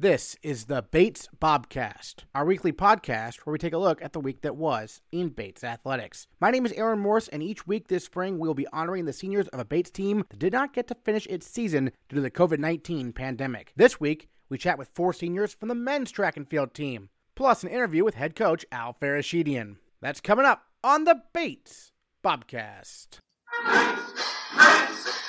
This is the Bates Bobcast, our weekly podcast where we take a look at the week that was in Bates athletics. My name is Aaron Morse, and each week this spring we will be honoring the seniors of a Bates team that did not get to finish its season due to the COVID 19 pandemic. This week, we chat with four seniors from the men's track and field team, plus an interview with head coach Al Fereshetian. That's coming up on the Bates Bobcast. Bates, Bates,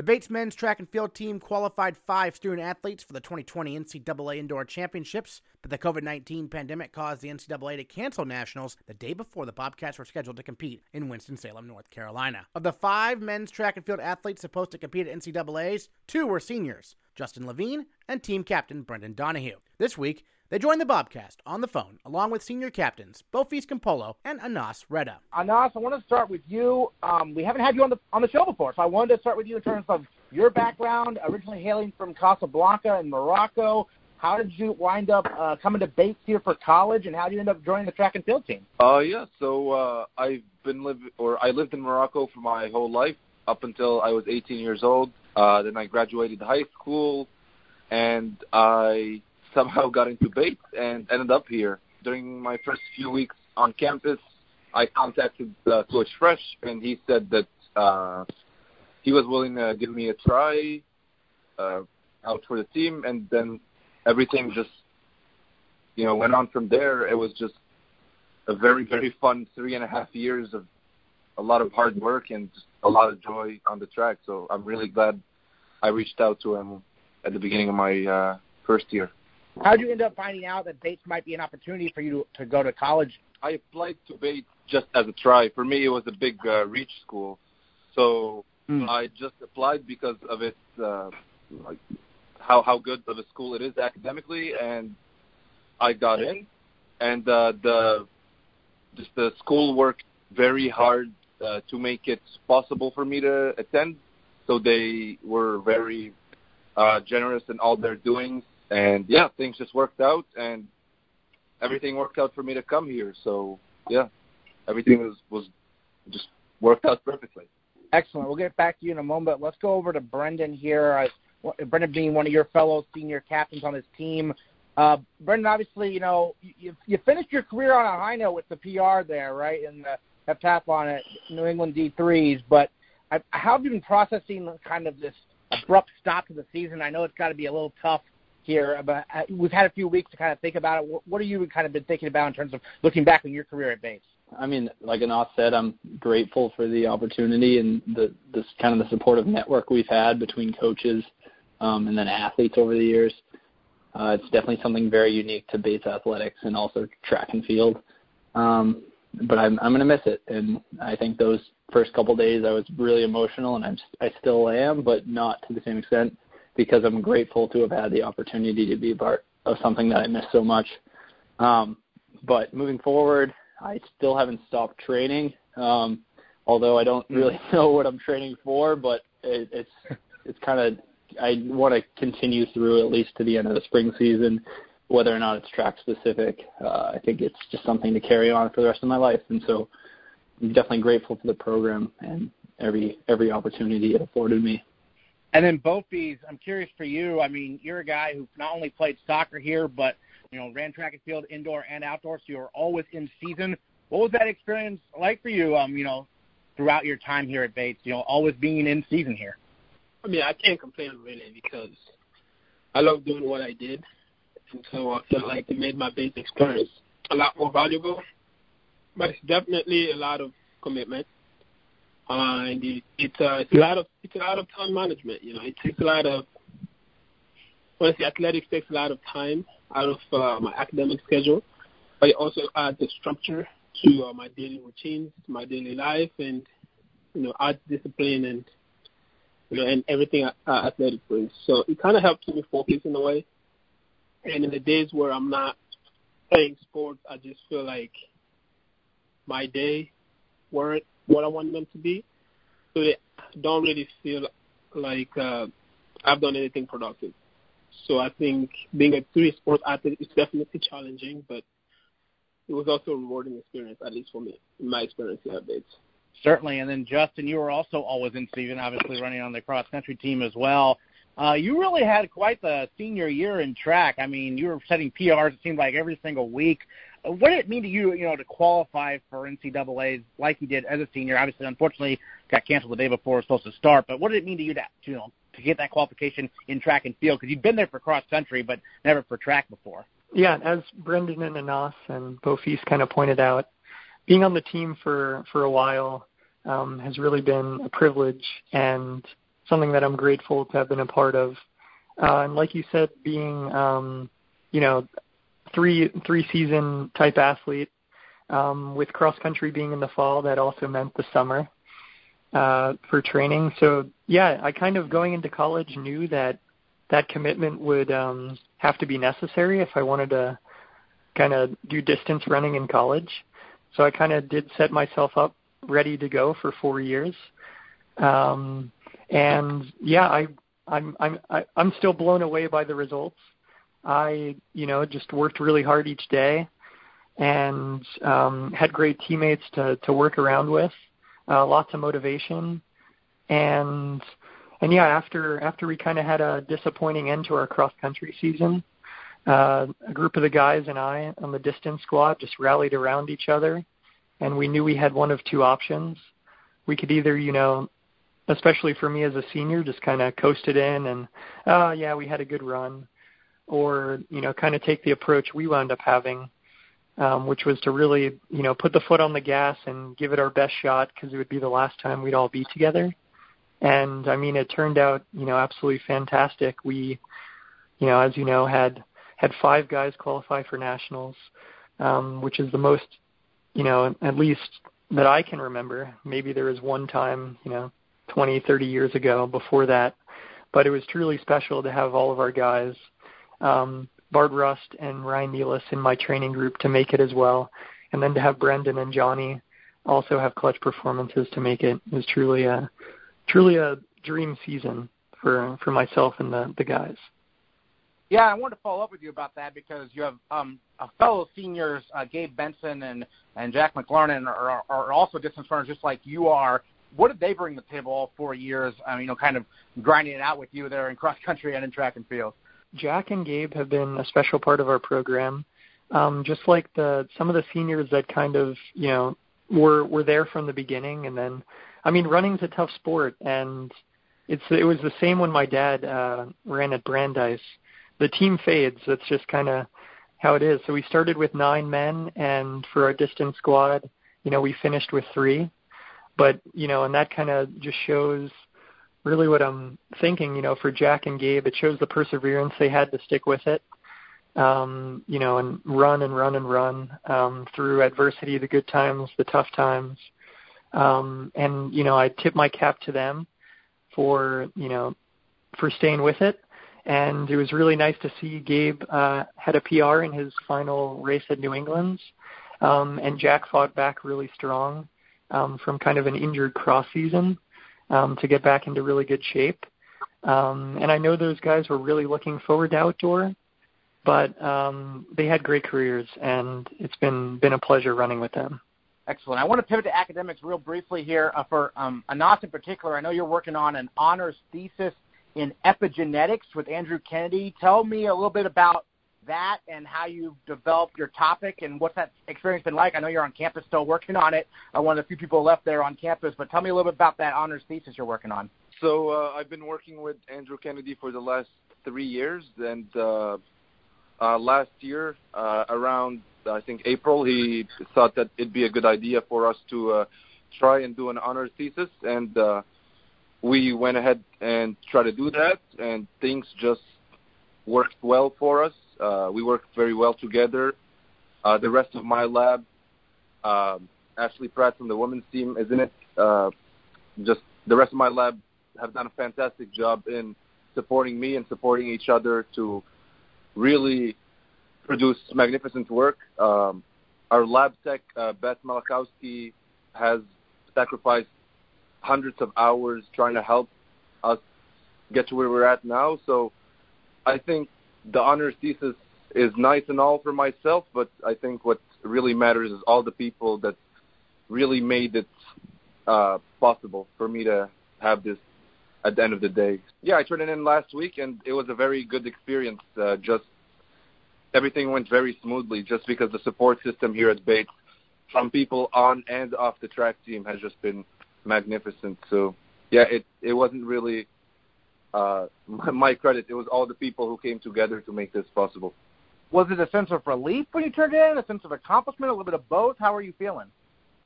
the Bates men's track and field team qualified five student athletes for the 2020 NCAA Indoor Championships, but the COVID 19 pandemic caused the NCAA to cancel nationals the day before the Bobcats were scheduled to compete in Winston-Salem, North Carolina. Of the five men's track and field athletes supposed to compete at NCAAs, two were seniors Justin Levine and team captain Brendan Donahue. This week, they joined the Bobcast on the phone, along with senior captains Beaufils Kimpolo and Anas Reda. Anas, I want to start with you. Um, we haven't had you on the on the show before, so I wanted to start with you in terms of your background, originally hailing from Casablanca in Morocco. How did you wind up uh, coming to Bates here for college, and how did you end up joining the track and field team? Uh, yeah, so uh, I've been living, or I lived in Morocco for my whole life up until I was 18 years old. Uh, then I graduated high school, and I somehow got into Bates and ended up here. During my first few weeks on campus, I contacted uh, Coach Fresh, and he said that uh, he was willing to give me a try uh, out for the team, and then everything just you know went on from there. It was just a very very fun three and a half years of a lot of hard work and a lot of joy on the track. So I'm really glad I reached out to him at the beginning of my uh, first year. How did you end up finding out that Bates might be an opportunity for you to, to go to college? I applied to Bates just as a try. For me, it was a big uh, reach school, so mm. I just applied because of its uh, like how how good of a school it is academically, and I got in. And uh, the just the school worked very hard uh, to make it possible for me to attend. So they were very uh, generous in all their doings and yeah, things just worked out, and everything worked out for me to come here. So yeah, everything was was just worked out perfectly. Excellent. We'll get back to you in a moment. Let's go over to Brendan here. Uh, Brendan being one of your fellow senior captains on this team. Uh, Brendan, obviously, you know you, you finished your career on a high note with the PR there, right, in the heptathlon at New England D3s. But I, how have you been processing kind of this abrupt stop to the season? I know it's got to be a little tough here, but uh, we've had a few weeks to kind of think about it. What have you kind of been thinking about in terms of looking back on your career at Bates? I mean, like Anas said, I'm grateful for the opportunity and the this kind of the supportive network we've had between coaches um, and then athletes over the years. Uh, it's definitely something very unique to Bates athletics and also track and field. Um, but I'm I'm gonna miss it, and I think those first couple days I was really emotional, and I'm I still am, but not to the same extent because I'm grateful to have had the opportunity to be part of something that I miss so much. Um, but moving forward, I still haven't stopped training. Um, although I don't really know what I'm training for, but it, it's it's kind of I want to continue through at least to the end of the spring season, whether or not it's track specific. Uh, I think it's just something to carry on for the rest of my life, and so I'm definitely grateful for the program and every every opportunity it afforded me. And then Beaufils, I'm curious for you. I mean, you're a guy who not only played soccer here, but you know, ran track and field indoor and outdoor, so you were always in season. What was that experience like for you? Um, you know, throughout your time here at Bates, you know, always being in season here. I mean, I can't complain really because I love doing what I did, and so I felt like it made my Bates experience a lot more valuable. But it's definitely a lot of commitment uh, and it, it's uh, it's a lot of it's a lot of time management. You know, it takes a lot of honestly, athletics takes a lot of time out of uh, my academic schedule, but it also adds the structure to uh, my daily routines, my daily life, and you know, adds discipline and you know, and everything uh, athletic brings. So it kind of helps me focus in a way. And in the days where I'm not playing sports, I just feel like my day weren't what I want them to be. So they don't really feel like uh, I've done anything productive. So I think being a three sport athlete is definitely challenging, but it was also a rewarding experience, at least for me, in my experience at Bates. Certainly, and then Justin, you were also always in season, obviously running on the cross country team as well. Uh, you really had quite the senior year in track. I mean, you were setting PRs. It seemed like every single week. What did it mean to you, you know, to qualify for NCAA's like you did as a senior? Obviously, unfortunately, got canceled the day before it was supposed to start. But what did it mean to you to, you know, to get that qualification in track and field? Because you've been there for cross country, but never for track before. Yeah, as Brendan and Anas and Beaufils kind of pointed out, being on the team for for a while um, has really been a privilege and something that I'm grateful to have been a part of. Uh, and like you said, being um, you know three three season type athlete um, with cross country being in the fall, that also meant the summer uh, for training. So yeah, I kind of going into college knew that that commitment would um, have to be necessary if I wanted to kind of do distance running in college. So I kind of did set myself up ready to go for four years. Um, and yeah, I, I'm I'm I'm still blown away by the results. I you know just worked really hard each day, and um, had great teammates to to work around with, uh, lots of motivation, and and yeah, after after we kind of had a disappointing end to our cross country season, uh, a group of the guys and I on the distance squad just rallied around each other, and we knew we had one of two options. We could either, you know, especially for me as a senior, just kind of coasted in and, oh yeah, we had a good run, or you know, kind of take the approach we wound up having, um, which was to really, you know, put the foot on the gas and give it our best shot because it would be the last time we'd all be together and I mean, it turned out, you know, absolutely fantastic. We, you know, as you know, had had five guys qualify for nationals, um, which is the most, you know, at least that I can remember. Maybe there was one time, you know, 20, 30 years ago before that, but it was truly special to have all of our guys, um, Bart Rust and Ryan Nealis in my training group to make it as well, and then to have Brendan and Johnny also have clutch performances to make it was truly a truly a dream season for for myself and the the guys. Yeah, I wanted to follow up with you about that because you have um, fellow seniors, uh, Gabe Benson and and Jack McLarnon, are, are also distance runners just like you are. What did they bring to the table all four years? Mean, you know, kind of grinding it out with you there in cross country and in track and field. Jack and Gabe have been a special part of our program. Um, just like the some of the seniors that kind of you know were were there from the beginning, and then I mean, running's a tough sport, and it's it was the same when my dad uh, ran at Brandeis. The team fades. That's just kind of how it is. So we started with nine men, and for our distance squad, you know, we finished with three. But you know, and that kind of just shows really what I'm thinking. You know, for Jack and Gabe, it shows the perseverance they had to stick with it. Um, you know, and run and run and run um, through adversity, the good times, the tough times um, and you know I tip my cap to them for you know for staying with it. And it was really nice to see Gabe uh, had a PR in his final race at New England's, um, and Jack fought back really strong um, from kind of an injured cross season um, to get back into really good shape. Um, and I know those guys were really looking forward to outdoor, but um, they had great careers, and it's been been a pleasure running with them. Excellent. I want to pivot to academics real briefly here. Uh, for um, Anas in particular, I know you're working on an honors thesis in epigenetics with Andrew Kennedy. Tell me a little bit about that and how you've developed your topic and what's that experience been like. I know you're on campus still working on it. I'm one of the few people left there on campus, but tell me a little bit about that honors thesis you're working on. So uh, I've been working with Andrew Kennedy for the last three years, and uh, uh, last year uh, around I think April, he thought that it'd be a good idea for us to uh, try and do an honors thesis, and uh, we went ahead and tried to do that, and things just worked well for us. Uh, we work very well together. Uh, the rest of my lab, um, Ashley Pratt from the women's team is in it. Uh, just the rest of my lab have done a fantastic job in supporting me and supporting each other to really produce magnificent work. Um, our lab tech, uh, Beth Malakowski, has sacrificed hundreds of hours trying to help us get to where we're at now. So I think the honors thesis is nice and all for myself, but I think what really matters is all the people that really made it uh, possible for me to have this at the end of the day. Yeah, I turned it in last week, and it was a very good experience. Uh, just everything went very smoothly, just because the support system here at Bates, from people on and off the track team, has just been magnificent. So yeah, it it wasn't really uh, my credit. It was all the people who came together to make this possible. Was it a sense of relief when you turned it in, a sense of accomplishment, a little bit of both? How are you feeling?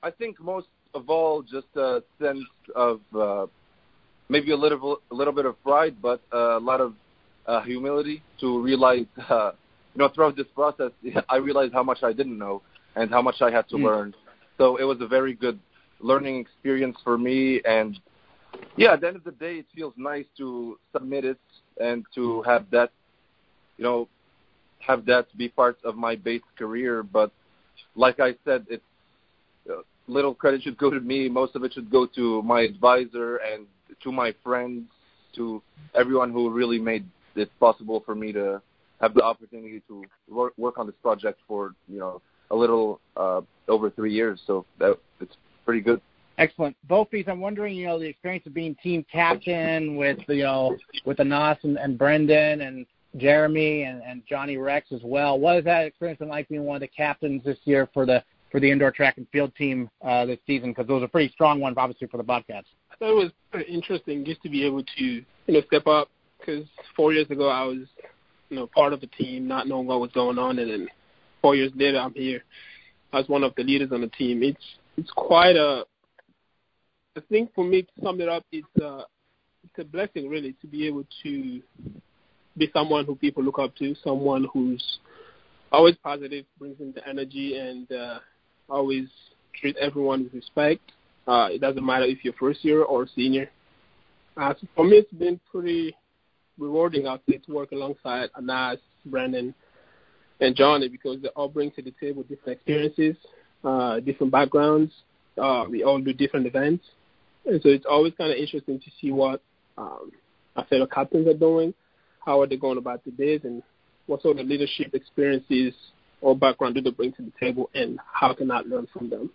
I think most of all, just a sense of uh, maybe a little a little bit of pride, but a lot of uh, humility to realize, uh, you know, throughout this process, I realized how much I didn't know and how much I had to mm. learn. So it was a very good learning experience for me, and yeah, at the end of the day, it feels nice to submit it and to have that, you know, have that be part of my Bates career. But like I said, it's uh, little credit should go to me. Most of it should go to my advisor and to my friends, to everyone who really made it possible for me to have the opportunity to work, work on this project for you know a little uh, over three years. So that it's pretty good. Excellent. Beaufils, I'm wondering, you know, the experience of being team captain with, you know, with Anas and, and Brendan and Jeremy and, and Johnny Rex as well. What has that experience been like being one of the captains this year for the for the indoor track and field team uh, this season? Because those are pretty strong ones, obviously, for the Bobcats. I thought it was interesting just to be able to, you know, step up. Because four years ago, I was, you know, part of the team, not knowing what was going on, and then four years later, I'm here as one of the leaders on the team. It's it's quite a I think for me to sum it up, it's a, it's a blessing really to be able to be someone who people look up to, someone who's always positive, brings in the energy, and uh, always treat everyone with respect. Uh, it doesn't matter if you're first year or senior. Uh, so for me, it's been pretty rewarding there to work alongside Anas, Brendan, and Johnny because they all bring to the table different experiences, uh, different backgrounds. Uh, we all do different events, and so it's always kind of interesting to see what um, our fellow captains are doing, how are they going about the days, and what sort of leadership experiences or background do they bring to the table, and how can I learn from them?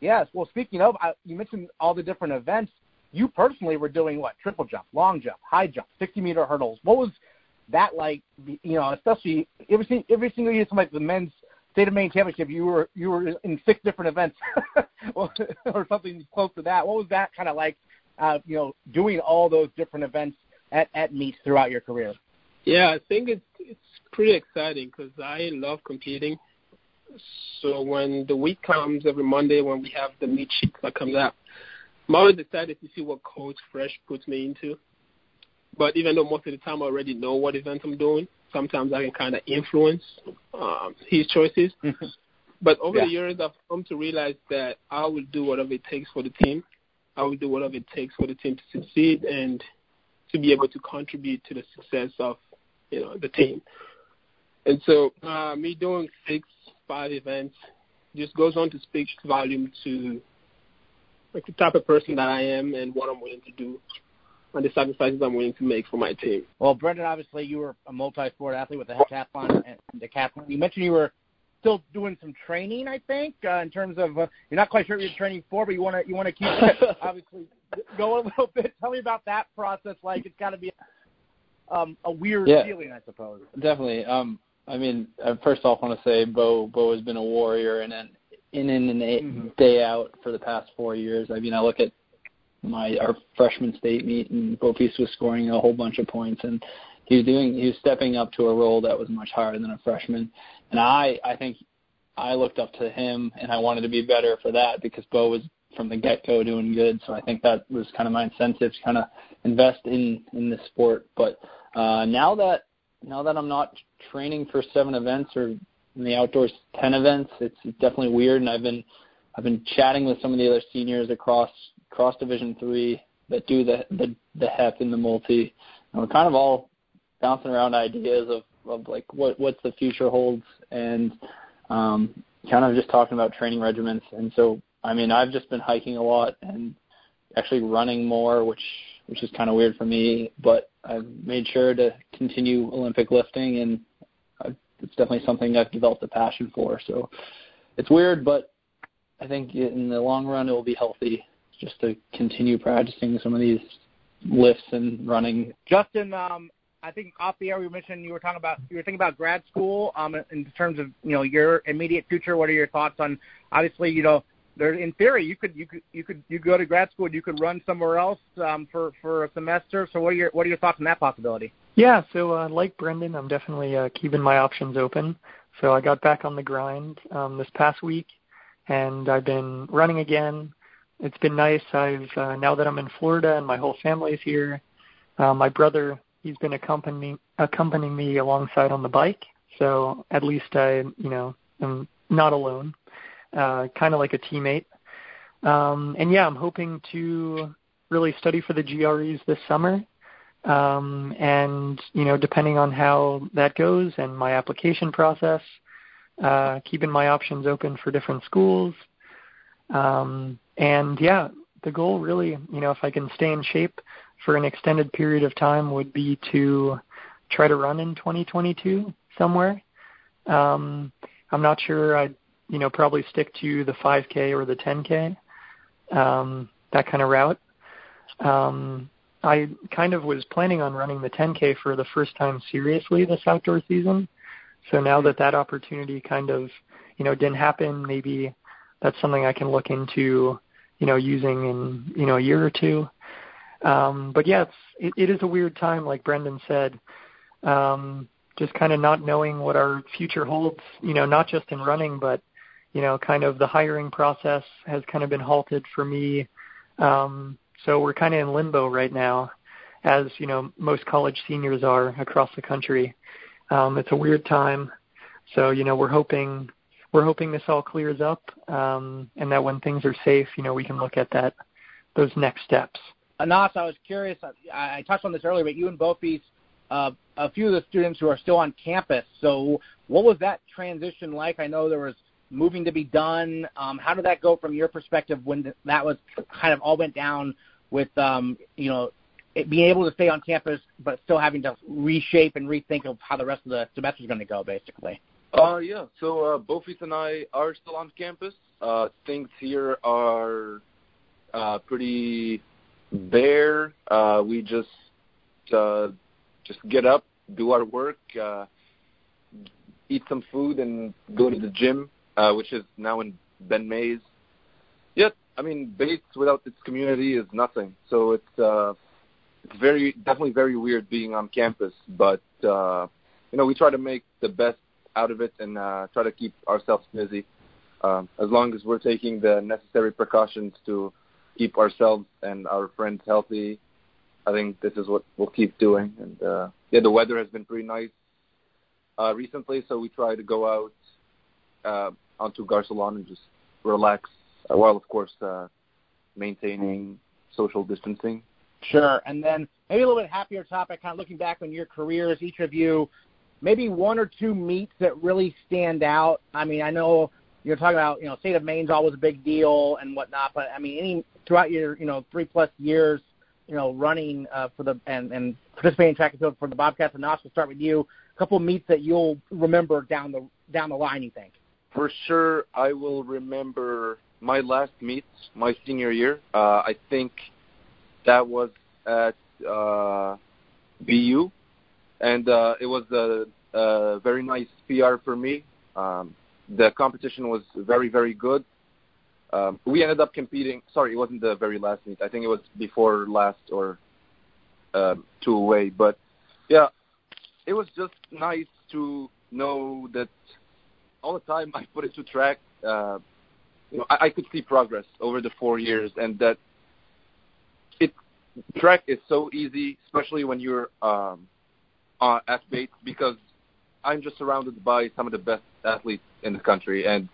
Yes. Well, speaking of, I, you mentioned all the different events. You personally were doing what? Triple jump, long jump, high jump, 60 meter hurdles. What was that like? You know, especially every every single year, something like the men's state of Maine championship, you were you were in six different events, or something close to that. What was that kind of like? Uh, you know, doing all those different events at at meets throughout your career. Yeah, I think it's it's pretty exciting because I love competing. So when the week comes every Monday when we have the meet sheet that comes out, I'm always excited to see what Coach Fresh puts me into. But even though most of the time I already know what event I'm doing, sometimes I can kind of influence um, his choices. but over yeah. the years, I've come to realize that I will do whatever it takes for the team. I will do whatever it takes for the team to succeed and to be able to contribute to the success of you know the team. And so, uh, me doing six, five events just goes on to speak volume to like the type of person that I am and what I'm willing to do and the sacrifices I'm willing to make for my team. Well, Brendan, obviously you were a multi-sport athlete with the heptathlon and the decathlon. You mentioned you were still doing some training, I think, uh, in terms of uh, you're not quite sure what you're training for, but you want to you want to keep obviously go a little bit. Tell me about that process. Like it's got to be um, a weird yeah, feeling, I suppose. Definitely. Um, I mean, I first off want to say Bo Bo has been a warrior and an in and an mm-hmm. day out for the past four years. I mean, I look at my our freshman state meet, and Beaufils was scoring a whole bunch of points, and he was doing he was stepping up to a role that was much higher than a freshman, and I I think I looked up to him, and I wanted to be better for that because Bo was from the get go doing good, so I think that was kind of my incentive to kind of invest in in the sport. But uh, now that now that I'm not training for seven events or in the outdoors ten events, it's definitely weird, and I've been I've been chatting with some of the other seniors across cross Division three that do the the the HEP and the multi. And we're kind of all bouncing around ideas of of like what what's the future holds and um, kind of just talking about training regiments. And so I mean I've just been hiking a lot and actually running more, which which is kind of weird for me. But I've made sure to continue Olympic lifting, and I've, it's definitely something I've developed a passion for. So it's weird, but I think in the long run it will be healthy just to continue practicing some of these lifts and running. Justin, um, I think off the air we mentioned you were talking about you were thinking about grad school um, in terms of you know your immediate future. What are your thoughts on? Obviously, you know, there in theory you could you could you could you go to grad school and you could run somewhere else um, for for a semester. So what are your what are your thoughts on that possibility? Yeah, so uh, like Brendan, I'm definitely uh, keeping my options open. So I got back on the grind um, this past week, and I've been running again. It's been nice. I've uh, now that I'm in Florida and my whole family's here. Uh, my brother he's been accompanying accompanying me alongside on the bike, so at least I you know am not alone, uh, kind of like a teammate. Um, and yeah, I'm hoping to really study for the GREs this summer. Um, and you know, depending on how that goes and my application process, uh, keeping my options open for different schools. Um, and yeah, the goal really, you know, if I can stay in shape for an extended period of time would be to try to run in 2022 somewhere. Um, I'm not sure. I'd you know probably stick to the 5K or the 10K, um, that kind of route. Um, I kind of was planning on running the 10K for the first time seriously this outdoor season. So now that that opportunity kind of you know didn't happen, maybe that's something I can look into you know using in you know a year or two. Um, but yeah, it's, it, it is a weird time, like Brendan said. Um, just kind of not knowing what our future holds, you know, not just in running, but you know, kind of the hiring process has kind of been halted for me. Um, so we're kind of in limbo right now, as you know, most college seniors are across the country. Um, it's a weird time, so you know, we're hoping we're hoping this all clears up, um, and that when things are safe, you know, we can look at that those next steps. Anas, I was curious. I, I touched on this earlier, but you and Beaufils, uh, a few of the students who are still on campus. So, what was that transition like? I know there was moving to be done. Um, how did that go from your perspective when that was kind of all went down with, um, you know, it, being able to stay on campus but still having to reshape and rethink of how the rest of the semester is going to go, basically? Uh, yeah. So uh, Beaufils and I are still on campus. Uh, things here are uh, pretty there, uh, we just uh, just get up, do our work, uh, eat some food, and go to the gym, uh, which is now in Ben Mays. Yeah, I mean, Bates without its community is nothing. So it's uh, it's very definitely very weird being on campus, but uh, you know we try to make the best out of it and uh, try to keep ourselves busy. Um, as long as we're taking the necessary precautions to keep ourselves and our friends healthy. I think this is what we'll keep doing. And uh, yeah, the weather has been pretty nice uh, recently, so we try to go out uh, onto Garcelon and just relax, uh, while of course uh, maintaining social distancing. Sure. And then maybe a little bit happier topic, kind of looking back on your careers, each of you, maybe one or two meets that really stand out. I mean, I know you're talking about, you know, state of Maine's always a big deal and whatnot, but I mean, any throughout your, you know, three plus years, you know, running uh, for the and and participating in track and field for the Bobcats, and also start with you. A couple of meets that you'll remember down the down the line. You think? For sure, I will remember my last meet, my senior year. Uh, I think that was at uh, BU, and uh, it was a, a very nice PR for me. Um, the competition was very, very good. Um, we ended up competing. Sorry, it wasn't the very last meet. I think it was before last or um, two away. But yeah, it was just nice to know that all the time I put it to track. Uh, you know, I, I could see progress over the four years, and that it track is so easy, especially when you're um, uh, at Bates, because I'm just surrounded by some of the best athletes in the country, and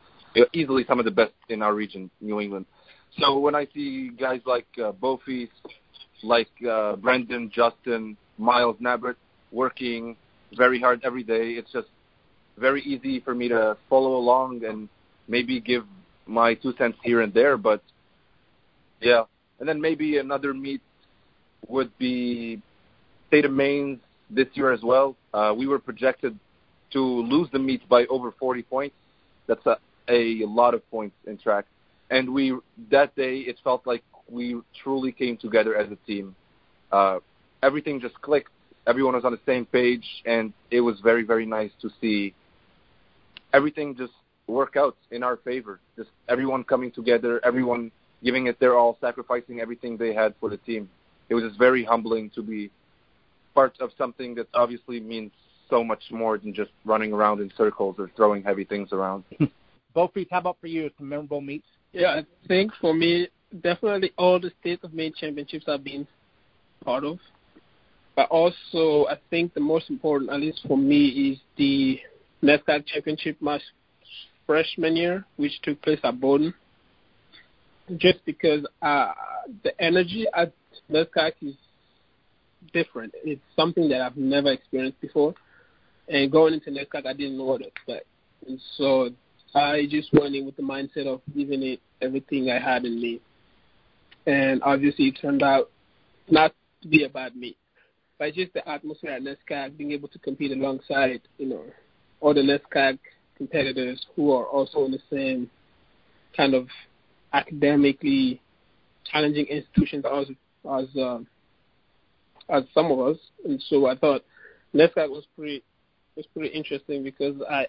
easily some of the best in our region, New England. So when I see guys like uh, Beaufils, like uh, Brendan, Justin, Miles Nabert working very hard every day, it's just very easy for me to follow along and maybe give my two cents here and there. But yeah, and then maybe another meet would be State of Maine's this year as well. Uh, we were projected to lose the meet by over 40 points. That's a a lot of points in track, and we that day it felt like we truly came together as a team. Uh, everything just clicked. Everyone was on the same page, and it was very very nice to see everything just work out in our favor. Just everyone coming together, everyone giving it their all, sacrificing everything they had for the team. It was just very humbling to be part of something that obviously means so much more than just running around in circles or throwing heavy things around. Beaufils, how about for you? Some memorable meets? Yeah, I think for me, definitely all the state of Maine championships I've been part of. But also, I think the most important, at least for me, is the NESCAC championship my freshman year, which took place at Bowdoin. Just because uh, the energy at NESCAC is different. It's something that I've never experienced before. And going into NESCAC, I didn't know what to expect. And so I just went in with the mindset of giving it everything I had in me. And obviously, it turned out not to be a bad meet. But just the atmosphere at NESCAC, being able to compete alongside, you know, all the NESCAC competitors who are also in the same kind of academically challenging institutions as as uh, as some of us, and so I thought NESCAC was pretty was pretty interesting because I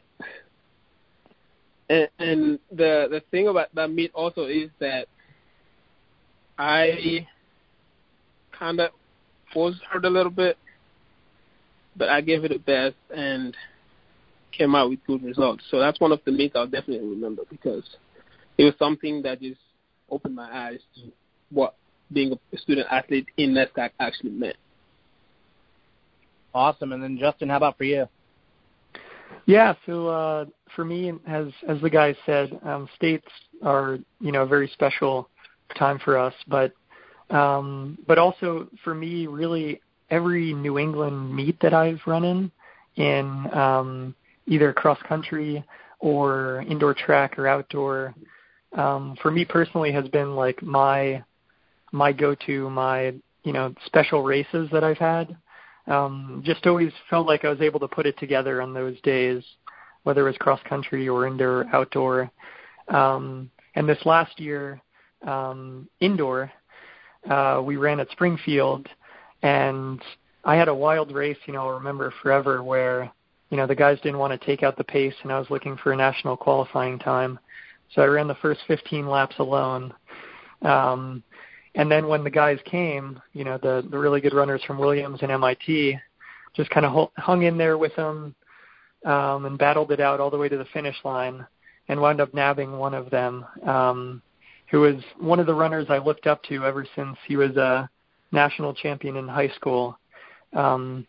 and, and the the thing about that meet also is that I kind of was hurt a little bit, but I gave it a best and came out with good results. So that's one of the meets I'll definitely remember because it was something that just opened my eyes to what being a student athlete in NESCAC actually meant. Awesome. And then Justin, how about for you? Yeah, so uh, for me, as as the guys said, um, states are you know a very special time for us, but um, but also for me, really every New England meet that I've run in in um, either cross country or indoor track or outdoor, um, for me personally has been like my my go-to, my you know special races that I've had um, just always felt like I was able to put it together on those days, whether it was cross country or indoor, outdoor. Um, and this last year, um, indoor, uh, we ran at Springfield, and I had a wild race. You know, I'll remember forever where you know the guys didn't want to take out the pace, and I was looking for a national qualifying time. So I ran the first 15 laps alone. Um, and then when the guys came, you know, the the really good runners from Williams and MIT, just kind of hung in there with them um, and battled it out all the way to the finish line, and wound up nabbing one of them, um, who was one of the runners I looked up to ever since he was a national champion in high school. Um,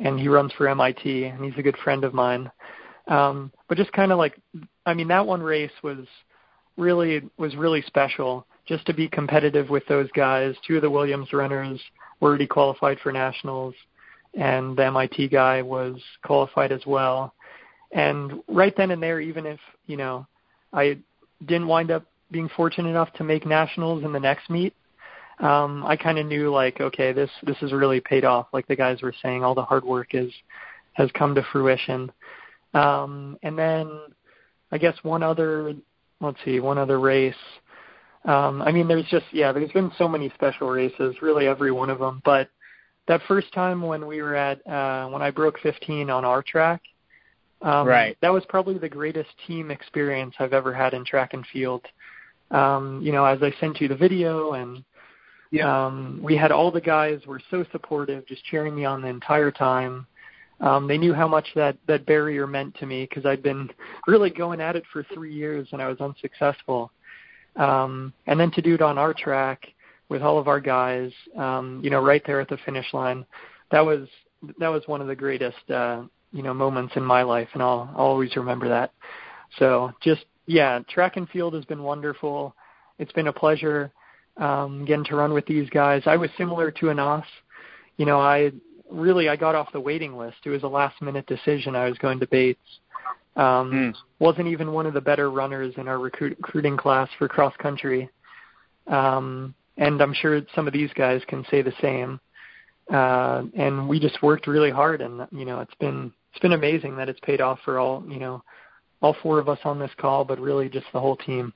and he runs for MIT, and he's a good friend of mine. Um, but just kind of like, I mean, that one race was really was really special just to be competitive with those guys. Two of the Williams runners were already qualified for nationals, and the MIT guy was qualified as well. And right then and there, even if you know I didn't wind up being fortunate enough to make nationals in the next meet, um, I kind of knew like, okay, this this has really paid off. Like the guys were saying, all the hard work is has come to fruition. Um, and then I guess one other, let's see, one other race um, I mean, there's just yeah, there's been so many special races, really every one of them. But that first time when we were at uh, when I broke 15 on our track, um, right, that was probably the greatest team experience I've ever had in track and field. Um, you know, as I sent you the video and yeah. um, we had all the guys were so supportive, just cheering me on the entire time. Um, they knew how much that that barrier meant to me because I'd been really going at it for three years and I was unsuccessful. Um, and then to do it on our track with all of our guys, um, you know, right there at the finish line, that was that was one of the greatest uh, you know moments in my life, and I'll, I'll always remember that. So just yeah, track and field has been wonderful. It's been a pleasure um, getting to run with these guys. I was similar to Anas. You know, I really I got off the waiting list. It was a last minute decision. I was going to Bates um, mm. Wasn't even one of the better runners in our recruit, recruiting class for cross country. Um, and I'm sure some of these guys can say the same. Uh, and we just worked really hard, and you know, it's been it's been amazing that it's paid off for all you know all four of us on this call, but really just the whole team.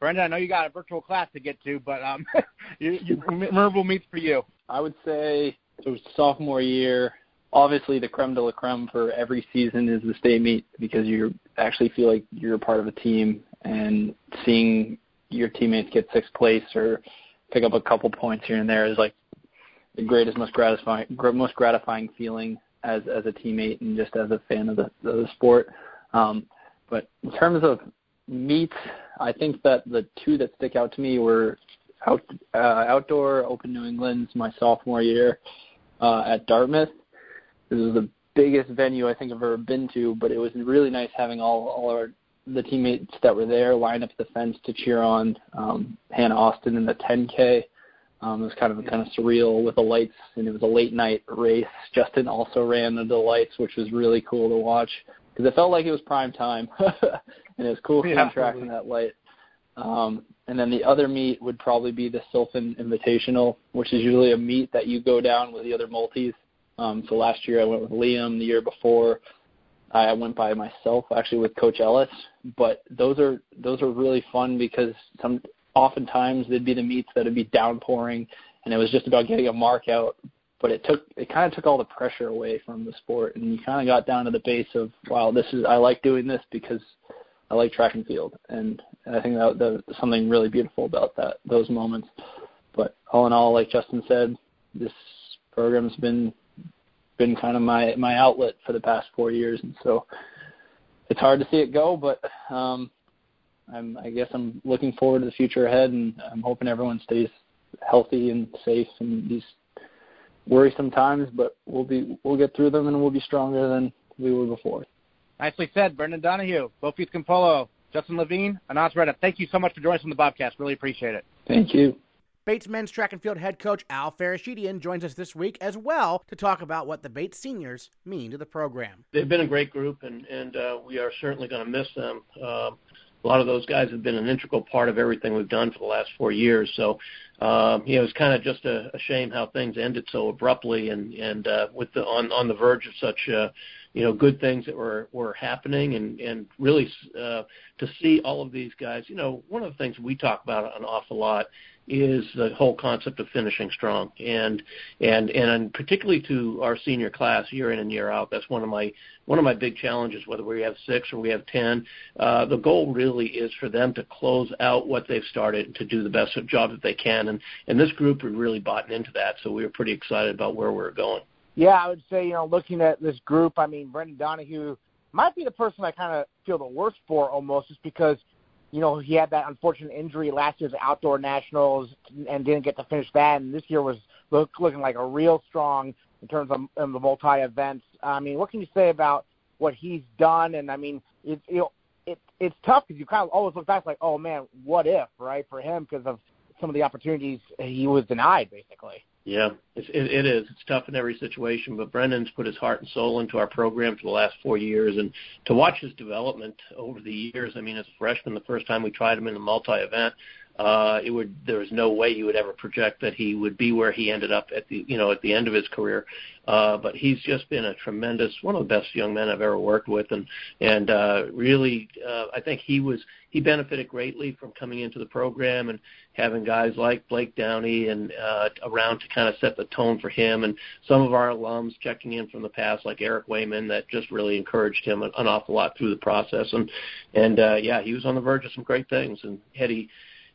Brendan, I know you got a virtual class to get to, but um, you, you, memorable meets for you. I would say it was sophomore year. Obviously, the creme de la creme for every season is the state meet because you actually feel like you're a part of a team, and seeing your teammates get sixth place or pick up a couple points here and there is like the greatest, most gratifying, most gratifying feeling as as a teammate and just as a fan of the of the sport. Um, but in terms of meets, I think that the two that stick out to me were out, uh, outdoor Open New England's my sophomore year uh, at Dartmouth. This was the biggest venue I think I've ever been to, but it was really nice having all all our the teammates that were there line up the fence to cheer on um, Hannah Austin in the 10K. Um, it was kind of kind of surreal with the lights, and it was a late night race. Justin also ran the lights, which was really cool to watch because it felt like it was prime time, and it was cool seeing yeah, track in that light. Um, and then the other meet would probably be the Sylphin Invitational, which is usually a meet that you go down with the other multis. Um, so last year I went with Liam. The year before I went by myself, actually with Coach Ellis. But those are those are really fun because some oftentimes they'd be the meets that would be downpouring, and it was just about getting a mark out. But it took it kind of took all the pressure away from the sport, and you kind of got down to the base of wow, this is I like doing this because I like track and field, and I think that, that something really beautiful about that those moments. But all in all, like Justin said, this program's been been kind of my my outlet for the past four years, and so it's hard to see it go. But um, I'm I guess I'm looking forward to the future ahead, and I'm hoping everyone stays healthy and safe in these worrisome times. But we'll be we'll get through them, and we'll be stronger than we were before. Nicely said, Brendan Donahue, Beaufils Kimpolo, Justin Levine, Anas Reda. Thank you so much for joining us on the Bobcast. Really appreciate it. Thank you. Bates men's track and field head coach Al Fereshetian joins us this week as well to talk about what the Bates seniors mean to the program. They've been a great group, and and uh, we are certainly going to miss them. Um, a lot of those guys have been an integral part of everything we've done for the last four years. So, um, you know, it's kind of just a, a shame how things ended so abruptly, and and uh, with the on on the verge of such. Uh, you know good things that were were happening and and really uh, to see all of these guys you know one of the things we talk about an awful lot is the whole concept of finishing strong. And and and particularly to our senior class year in and year out that's one of my one of my big challenges whether we have six or we have ten. Uh, the goal really is for them to close out what they've started to do the best job that they can. And and this group had really bought into that so we were pretty excited about where we we're going. Yeah i would say you know looking at this group i mean brendan donahue might be the person i kind of feel the worst for almost just because you know, he had that unfortunate injury last year's outdoor nationals and didn't get to finish that. And this year was look, looking like a real strong in terms of, of the multi events. I mean, what can you say about what he's done? And I mean, it, you know, it it's tough because you kind of always look back like, oh man, what if, right, for him because of some of the opportunities he was denied, basically. Yeah, it, it is. It's tough in every situation, but Brendan's put his heart and soul into our program for the last four years, and to watch his development over the years. I mean, as a freshman, the first time we tried him in a multi-event, uh, it would there was no way you would ever project that he would be where he ended up at the you know at the end of his career. Uh, but he's just been a tremendous one of the best young men I've ever worked with, and and uh, really uh, I think he was he benefited greatly from coming into the program and having guys like Blake Downey and uh, around to kind of set the tone for him, and some of our alums checking in from the past like Eric Wayman that just really encouraged him an, awful lot through the process, and and uh, yeah he was on the verge of some great things, and had he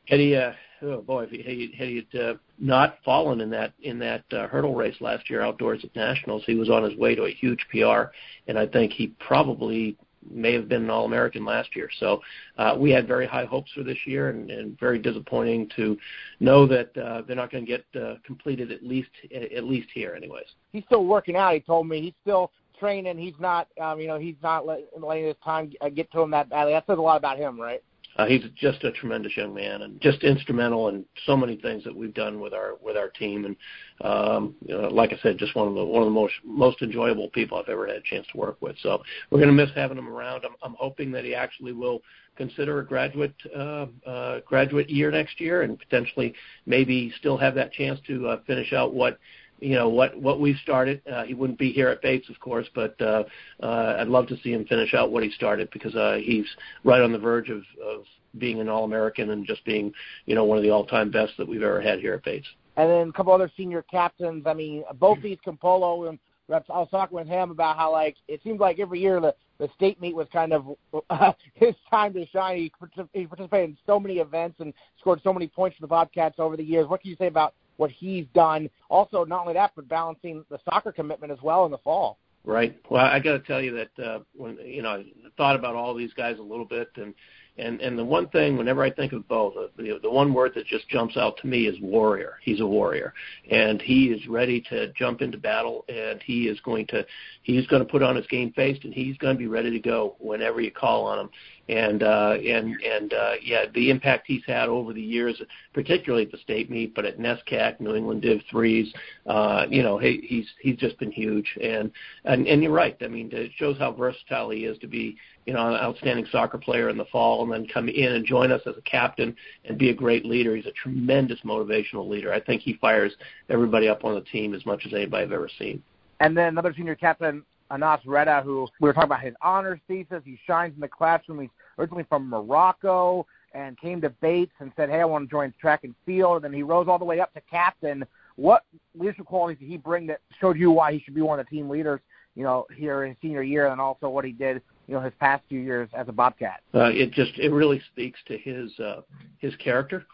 had he uh, oh boy if he had he, had uh, not fallen in that in that uh, hurdle race last year outdoors at nationals he was on his way to a huge PR and I think he probably may have been an All American last year. So uh, we had very high hopes for this year, and, and very disappointing to know that uh, they're not going to get uh, completed at least at least here, anyways. He's still working out. He told me he's still training. He's not, um, you know, he's not letting his time get to him that badly. That says a lot about him, right? Uh, he's just a tremendous young man and just instrumental in so many things that we've done with our with our team. And um, you know, like I said, just one of the one of the most most enjoyable people I've ever had a chance to work with. So we're going to miss having him around. I'm, I'm hoping that he actually will consider a graduate uh, uh, graduate year next year and potentially maybe still have that chance to uh, finish out what you know what what we've started. Uh, he wouldn't be here at Bates, of course, but uh, uh, I'd love to see him finish out what he started because uh, he's right on the verge of, of being an All-American and just being you know one of the all-time best that we've ever had here at Bates. And then a couple other senior captains. I mean, Beaufils Kimpolo and I was talking with him about how like it seems like every year the the state meet was kind of uh, his time to shine. He, he participated in so many events and scored so many points for the Bobcats over the years. What can you say about what he's done? Also, not only that, but balancing the soccer commitment as well in the fall. Right. Well, I got to tell you that uh, when you know I thought about all these guys a little bit, and and and the one thing, whenever I think of Bo, the, the the one word that just jumps out to me is warrior. He's a warrior, and he is ready to jump into battle, and he is going to he's going to put on his game face, and he's going to be ready to go whenever you call on him and uh, and and uh, yeah, the impact he's had over the years, particularly at the state meet, but at NESCAC, New England Div threes, uh, you know, he, he's he's just been huge. And and and you're right. I mean, it shows how versatile he is to be, you know, an outstanding soccer player in the fall, and then come in and join us as a captain and be a great leader. He's a tremendous motivational leader. I think he fires everybody up on the team as much as anybody I've ever seen. And then another senior captain, Anas Reda, who we were talking about his honors thesis. He shines in the classroom. He's originally from Morocco and came to Bates and said, "Hey, I want to join track and field." And then he rose all the way up to captain. What leadership qualities did he bring that showed you why he should be one of the team leaders? You know, here in senior year, and also what he did, you know, his past few years as a Bobcat. Uh, it just it really speaks to his uh, his character.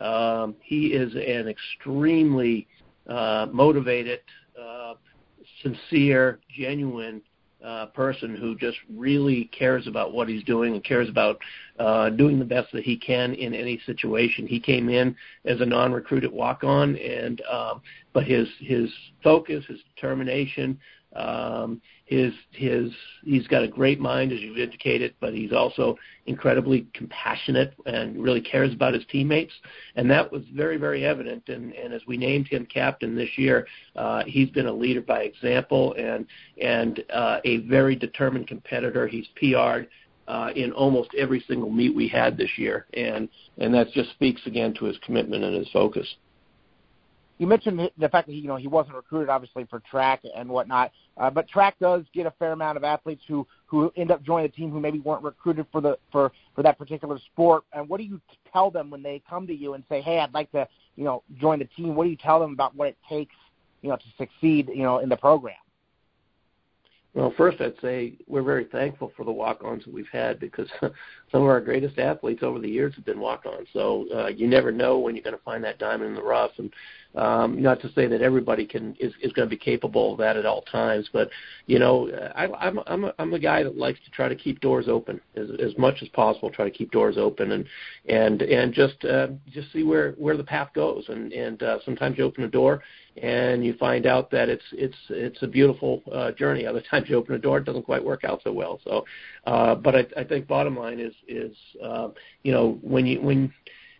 Um, he is an extremely uh, motivated, uh, sincere, genuine uh, person who just really cares about what he's doing and cares about uh, doing the best that he can in any situation. He came in as a non-recruited walk-on, and um, but his his focus, his determination, um, his his he's got a great mind, as you've indicated, but he's also incredibly compassionate and really cares about his teammates, and that was very very evident. And, and as we named him captain this year, uh, he's been a leader by example and and uh, a very determined competitor. He's PR'd uh, in almost every single meet we had this year, and and that just speaks again to his commitment and his focus you mentioned the fact that he, you know he wasn't recruited obviously for track and whatnot, uh, but track does get a fair amount of athletes who who end up joining the team who maybe weren't recruited for the for for that particular sport. And what do you tell them when they come to you and say, "Hey, I'd like to you know join the team"? What do you tell them about what it takes you know to succeed you know in the program? Well, first I'd say we're very thankful for the walk-ons that we've had because some of our greatest athletes over the years have been walk-ons. So uh, you never know when you're going to find that diamond in the rough. And um, not to say that everybody can is, is going to be capable of that at all times, but you know, I, I'm I'm a, I'm a guy that likes to try to keep doors open as as much as possible. Try to keep doors open and and and just uh, just see where where the path goes. And and uh, sometimes you open a door and you find out that it's it's it's a beautiful uh, journey. Other times you open a door, it doesn't quite work out so well. So, uh, but I, I think bottom line is is uh, you know when you when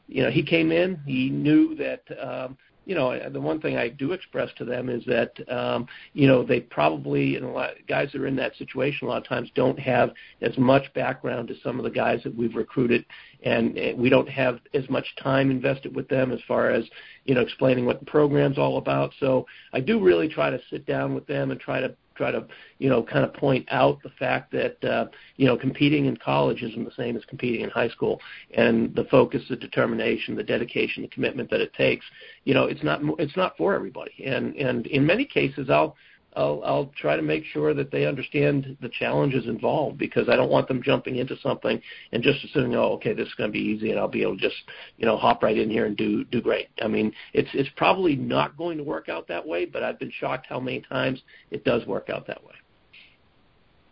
you know he came in, he knew that. Um, you know, the one thing I do express to them is that, um, you know, they probably, and a lot guys that are in that situation a lot of times don't have as much background as some of the guys that we've recruited, and, and we don't have as much time invested with them as far as, you know, explaining what the program's all about. So I do really try to sit down with them and try to try to you know kind of point out the fact that uh, you know competing in college isn't the same as competing in high school, and the focus, the determination, the dedication, the commitment that it takes, you know, it's not it's not for everybody, and and in many cases I'll I'll, I'll try to make sure that they understand the challenges involved because I don't want them jumping into something and just assuming, oh, okay, this is going to be easy and I'll be able to just, you know, hop right in here and do do great. I mean, it's it's probably not going to work out that way, but I've been shocked how many times it does work out that way.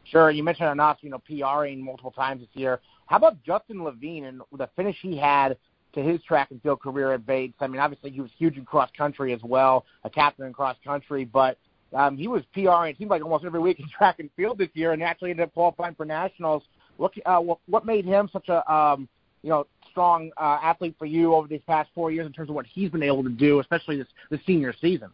Sure, you mentioned Anas, you know, PRing multiple times this year. How about Justin Levine and the finish he had to his track and field career at Bates? I mean, obviously he was huge in cross country as well, a captain in cross country, but um, he was PRing, it seemed like almost every week in track and field this year, and actually ended up qualifying for nationals. What uh, what, made him such a um, you know strong uh, athlete for you over these past four years in terms of what he's been able to do, especially this this senior season?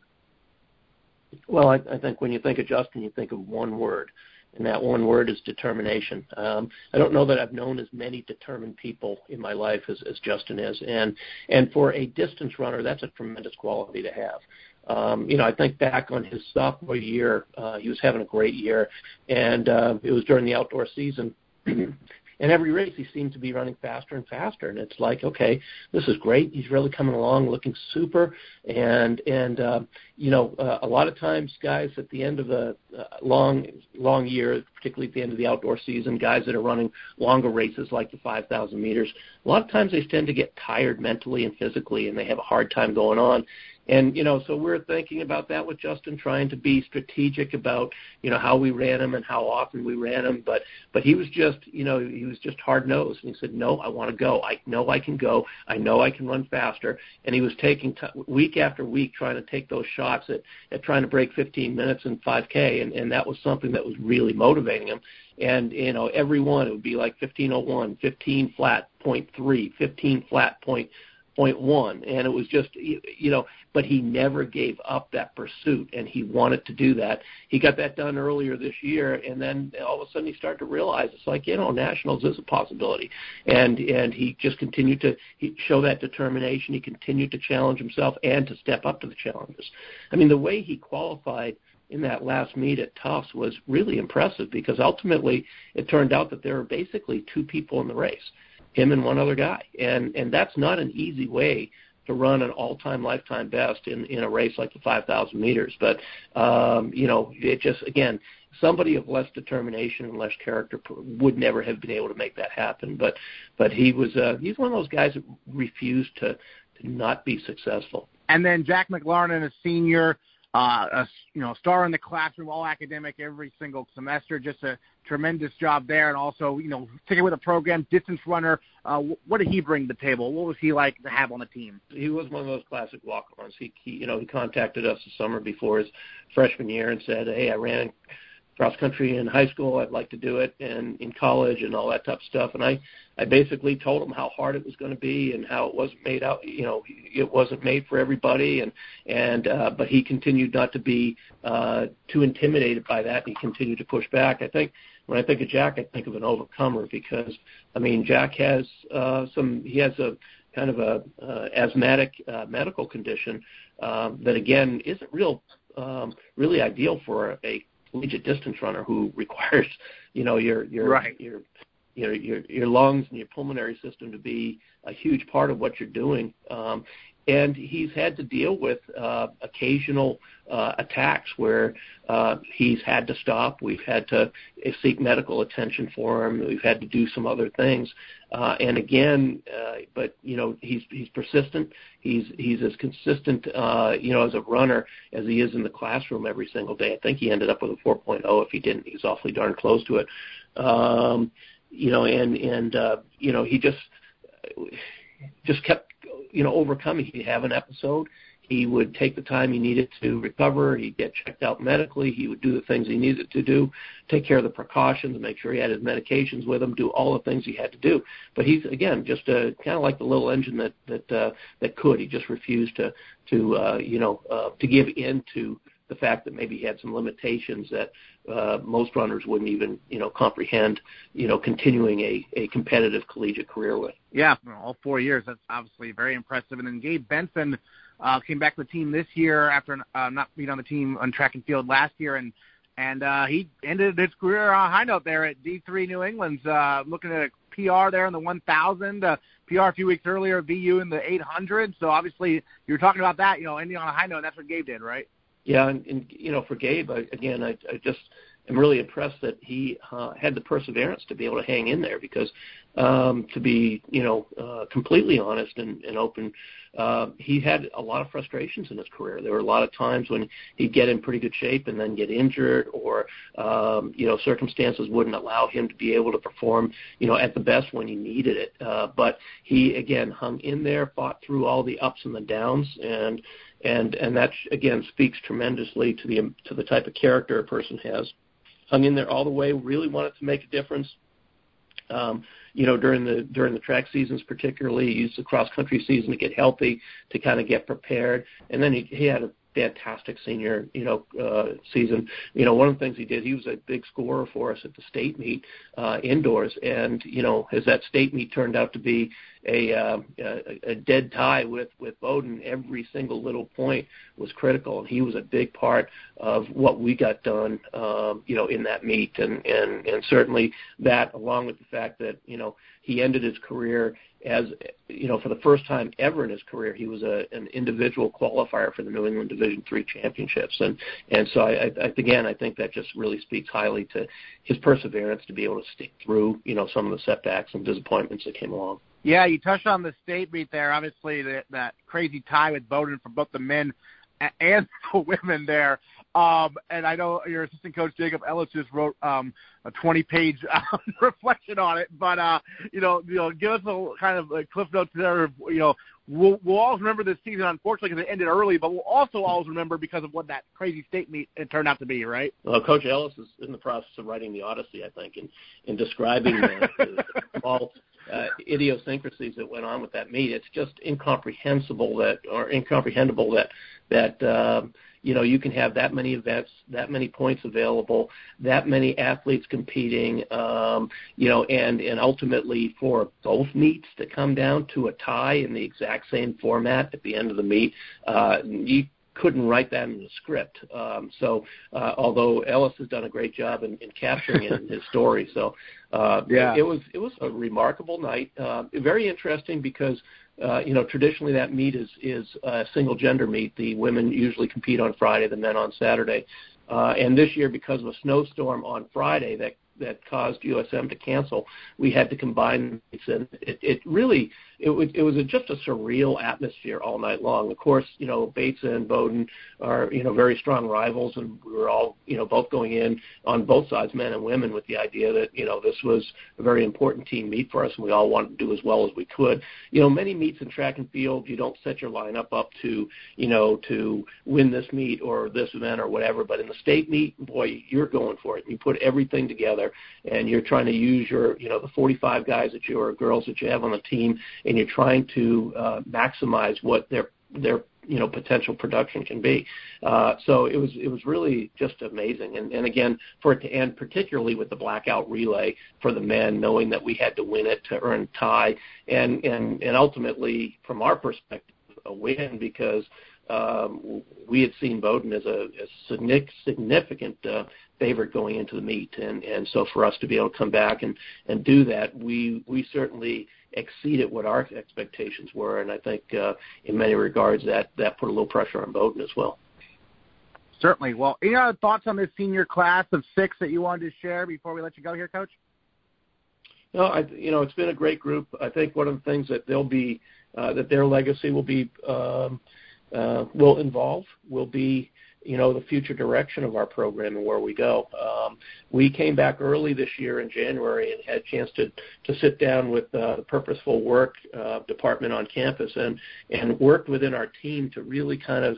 Well, I, I think when you think of Justin, you think of one word, and that one word is determination. Um, I don't know that I've known as many determined people in my life as, as Justin is, and and for a distance runner, that's a tremendous quality to have. Um, you know, I think back on his sophomore year, uh, he was having a great year, and uh, it was during the outdoor season. And every race, he seemed to be running faster and faster. And it's like, okay, this is great. He's really coming along, looking super. And and uh, you know, uh, a lot of times, guys at the end of the uh, long long year, particularly at the end of the outdoor season, guys that are running longer races like the 5,000 meters, a lot of times they tend to get tired mentally and physically, and they have a hard time going on. And you know, so we're thinking about that with Justin, trying to be strategic about you know how we ran him and how often we ran him. But but he was just you know he was just hard nosed, and he said, no, I want to go. I know I can go. I know I can run faster. And he was taking t- week after week trying to take those shots at at trying to break 15 minutes in 5K, and and that was something that was really motivating him. And you know, every one it would be like 1501, 15 flat, point three, 15 flat, point point one. And it was just you know but he never gave up that pursuit and he wanted to do that. He got that done earlier this year and then all of a sudden he started to realize it's like you know nationals is a possibility. And and he just continued to he show that determination. He continued to challenge himself and to step up to the challenges. I mean the way he qualified in that last meet at Tufts was really impressive because ultimately it turned out that there were basically two people in the race him and one other guy, and and that's not an easy way to run an all-time lifetime best in in a race like the 5,000 meters. But um, you know, it just again, somebody of less determination and less character would never have been able to make that happen. But but he was uh, he's one of those guys that refused to to not be successful. And then Jack McLaren, a senior, uh, a you know star in the classroom, all academic every single semester. Just a tremendous job there, and also you know sticking with the program, distance runner. Uh, what did he bring to the table? What was he like to have on the team? He was one of those classic walk-ons. He, he you know he contacted us the summer before his freshman year and said, "Hey, I ran cross country in high school. I'd like to do it, and in college and all that type of stuff." And I I basically told him how hard it was going to be and how it wasn't made out. You know, it wasn't made for everybody, and and uh, but he continued not to be uh, too intimidated by that. He continued to push back. I think when I think of Jack, I think of an overcomer because I mean Jack has uh, some. He has a kind of a uh, asthmatic uh, medical condition um, that again isn't real um, really ideal for a collegiate distance runner who requires you know your your right. your your your your lungs and your pulmonary system to be a huge part of what you're doing. Um, and he's had to deal with uh, occasional uh, attacks where uh, he's had to stop. We've had to seek medical attention for him. We've had to do some other things. Uh, and again, uh, but you know, he's he's persistent. He's he's as consistent, uh, you know, as a runner as he is in the classroom every single day. I think he ended up with a 4.0. If he didn't, he's awfully darn close to it. Um, you know, and and uh, you know he just just kept you know overcoming. He'd have an episode. He would take the time he needed to recover. He'd get checked out medically. He would do the things he needed to do, take care of the precautions, make sure he had his medications with him, do all the things he had to do. But he's again just a kind of like the little engine that that uh, that could. He just refused to to uh, you know uh, to give in to the fact that maybe he had some limitations that uh, most runners wouldn't even you know comprehend you know continuing a, a competitive collegiate career with. Yeah, all four years. That's obviously very impressive. And then Gabe Benson uh, came back to the team this year after uh, not being on the team on track and field last year, and and uh, he ended his career on a high note there at D3 New England's, uh, looking at a PR there in the 1,000, uh, PR a few weeks earlier, VU in the 800. So obviously you were talking about that, you know, ending on a high note. And that's what Gabe did, right? Yeah, and, and you know, for Gabe, I, again, I, I just am really impressed that he uh, had the perseverance to be able to hang in there. Because, um, to be you know, uh, completely honest and, and open, uh, he had a lot of frustrations in his career. There were a lot of times when he'd get in pretty good shape and then get injured, or um, you know, circumstances wouldn't allow him to be able to perform, you know, at the best when he needed it. Uh, but he again hung in there, fought through all the ups and the downs, and and and that again speaks tremendously to the to the type of character a person has. Hung in there all the way, really wanted to make a difference. Um, you know, during the during the track seasons, particularly, used the cross country season to get healthy, to kind of get prepared, and then he, he had a fantastic senior, you know, uh, season. You know, one of the things he did, he was a big scorer for us at the state meet uh, indoors, and you know, as that state meet turned out to be a, uh, a dead tie with with Bowdoin, every single little point was critical, and he was a big part of what we got done, um, you know, in that meet, and and and certainly that, along with the fact that you know he ended his career as you know for the first time ever in his career he was a, an individual qualifier for the New England Division three championships and and so I, I again I think that just really speaks highly to his perseverance to be able to stick through you know some of the setbacks and disappointments that came along. Yeah, you touched on the state meet there. Obviously, the, that crazy tie with Bowdoin for both the men and the women there. Um, and I know your assistant coach Jacob Ellis just wrote um, a 20-page um, reflection on it. But uh, you know, you know, give us a kind of a cliff notes there. Of, you know, we'll we'll always remember this season, unfortunately, because it ended early. But we'll also always remember because of what that crazy state meet it turned out to be, right? Well, Coach Ellis is in the process of writing the Odyssey, I think, and in describing the, the small uh, idiosyncrasies that went on with that meet. It's just incomprehensible that, or incomprehensible that that. Um, you know you can have that many events, that many points available, that many athletes competing, um, you know, and and ultimately for both meets to come down to a tie in the exact same format at the end of the meet, uh, you couldn't write that in the script. Um, so, uh, although Ellis has done a great job in, in capturing it in his story, so uh, yeah. it, it was it was a remarkable night. Uh, very interesting because uh, you know, traditionally that meet is is a single gender meet. The women usually compete on Friday, the men on Saturday. Uh, and this year, because of a snowstorm on Friday that that caused USM to cancel, we had to combine meets, and it, it really it was it was a, just a surreal atmosphere all night long. Of course, you know Bates and Bowdoin are you know very strong rivals, and we were all you know both going in on both sides, men and women, with the idea that you know this was a very important team meet for us, and we all wanted to do as well as we could. You know, many meets in track and field, you don't set your lineup up to you know to win this meet or this event or whatever, but in the state meet, boy, you're going for it. You put everything together, and you're trying to use your you know the 45 guys that you or girls that you have on the team and you're trying to uh, maximize what their their you know potential production can be. Uh, so it was it was really just amazing, and, and again for it to end, particularly with the blackout relay for the men, knowing that we had to win it to earn tie, and and and ultimately from our perspective, a win because um, we had seen Bowdoin as a, a significant uh, favorite going into the meet, and and so for us to be able to come back and and do that, we we certainly exceeded what our expectations were, and I think uh, in many regards that that put a little pressure on Bowdoin as well. Certainly. Well, any other thoughts on this senior class of six that you wanted to share before we let you go here, Coach? No, I, you know it's been a great group. I think one of the things that they'll be uh, that their legacy will be um, uh, will involve will be you know the future direction of our program and where we go. Um, we came back early this year in January and had a chance to to sit down with uh, the purposeful work uh, department on campus and and worked within our team to really kind of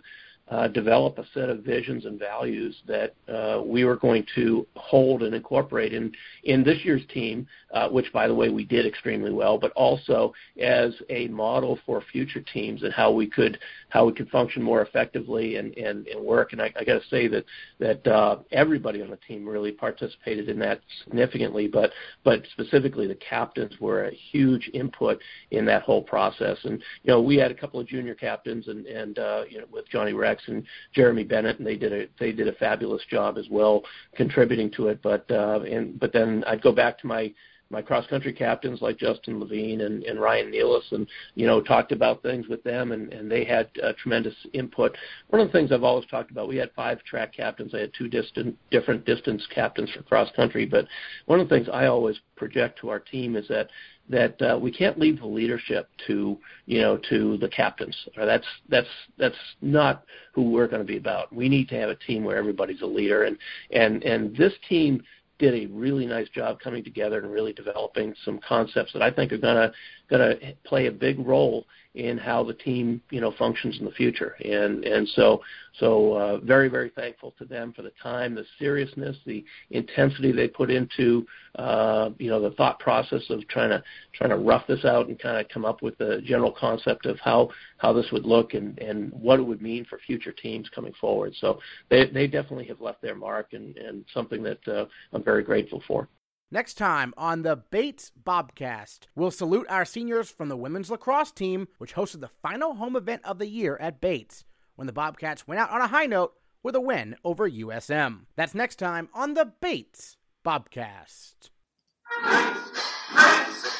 uh, develop a set of visions and values that uh, we were going to hold and incorporate in in this year's team, uh, which by the way we did extremely well, but also as a model for future teams and how we could how we could function more effectively and and, and work. And I, I got to say that that uh, everybody on the team really participated in that significantly, but but specifically the captains were a huge input in that whole process. And you know we had a couple of junior captains and and uh, you know with Johnny Rex and Jeremy Bennett, and they did a they did a fabulous job as well contributing to it. But uh, and but then I'd go back to my my cross country captains like Justin Levine and, and Ryan Nealis and you know talked about things with them and, and they had uh, tremendous input. One of the things I've always talked about, we had five track captains. I had two distant different distance captains for cross country, but one of the things I always project to our team is that that uh, we can't leave the leadership to you know to the captains. That's that's that's not who we're going to be about. We need to have a team where everybody's a leader, and and and this team did a really nice job coming together and really developing some concepts that I think are gonna gonna play a big role in how the team you know functions in the future. And and so so uh, very very thankful to them for the time, the seriousness, the intensity they put into uh, you know the thought process of trying to trying to rough this out and kind of come up with the general concept of how how this would look and and what it would mean for future teams coming forward. So they they definitely have left their mark and and something that uh, I'm very grateful for. Next time on the Bates Bobcast, we'll salute our seniors from the women's lacrosse team, which hosted the final home event of the year at Bates, when the Bobcats went out on a high note with a win over USM. That's next time on the Bates Bobcast. Bates, Bates,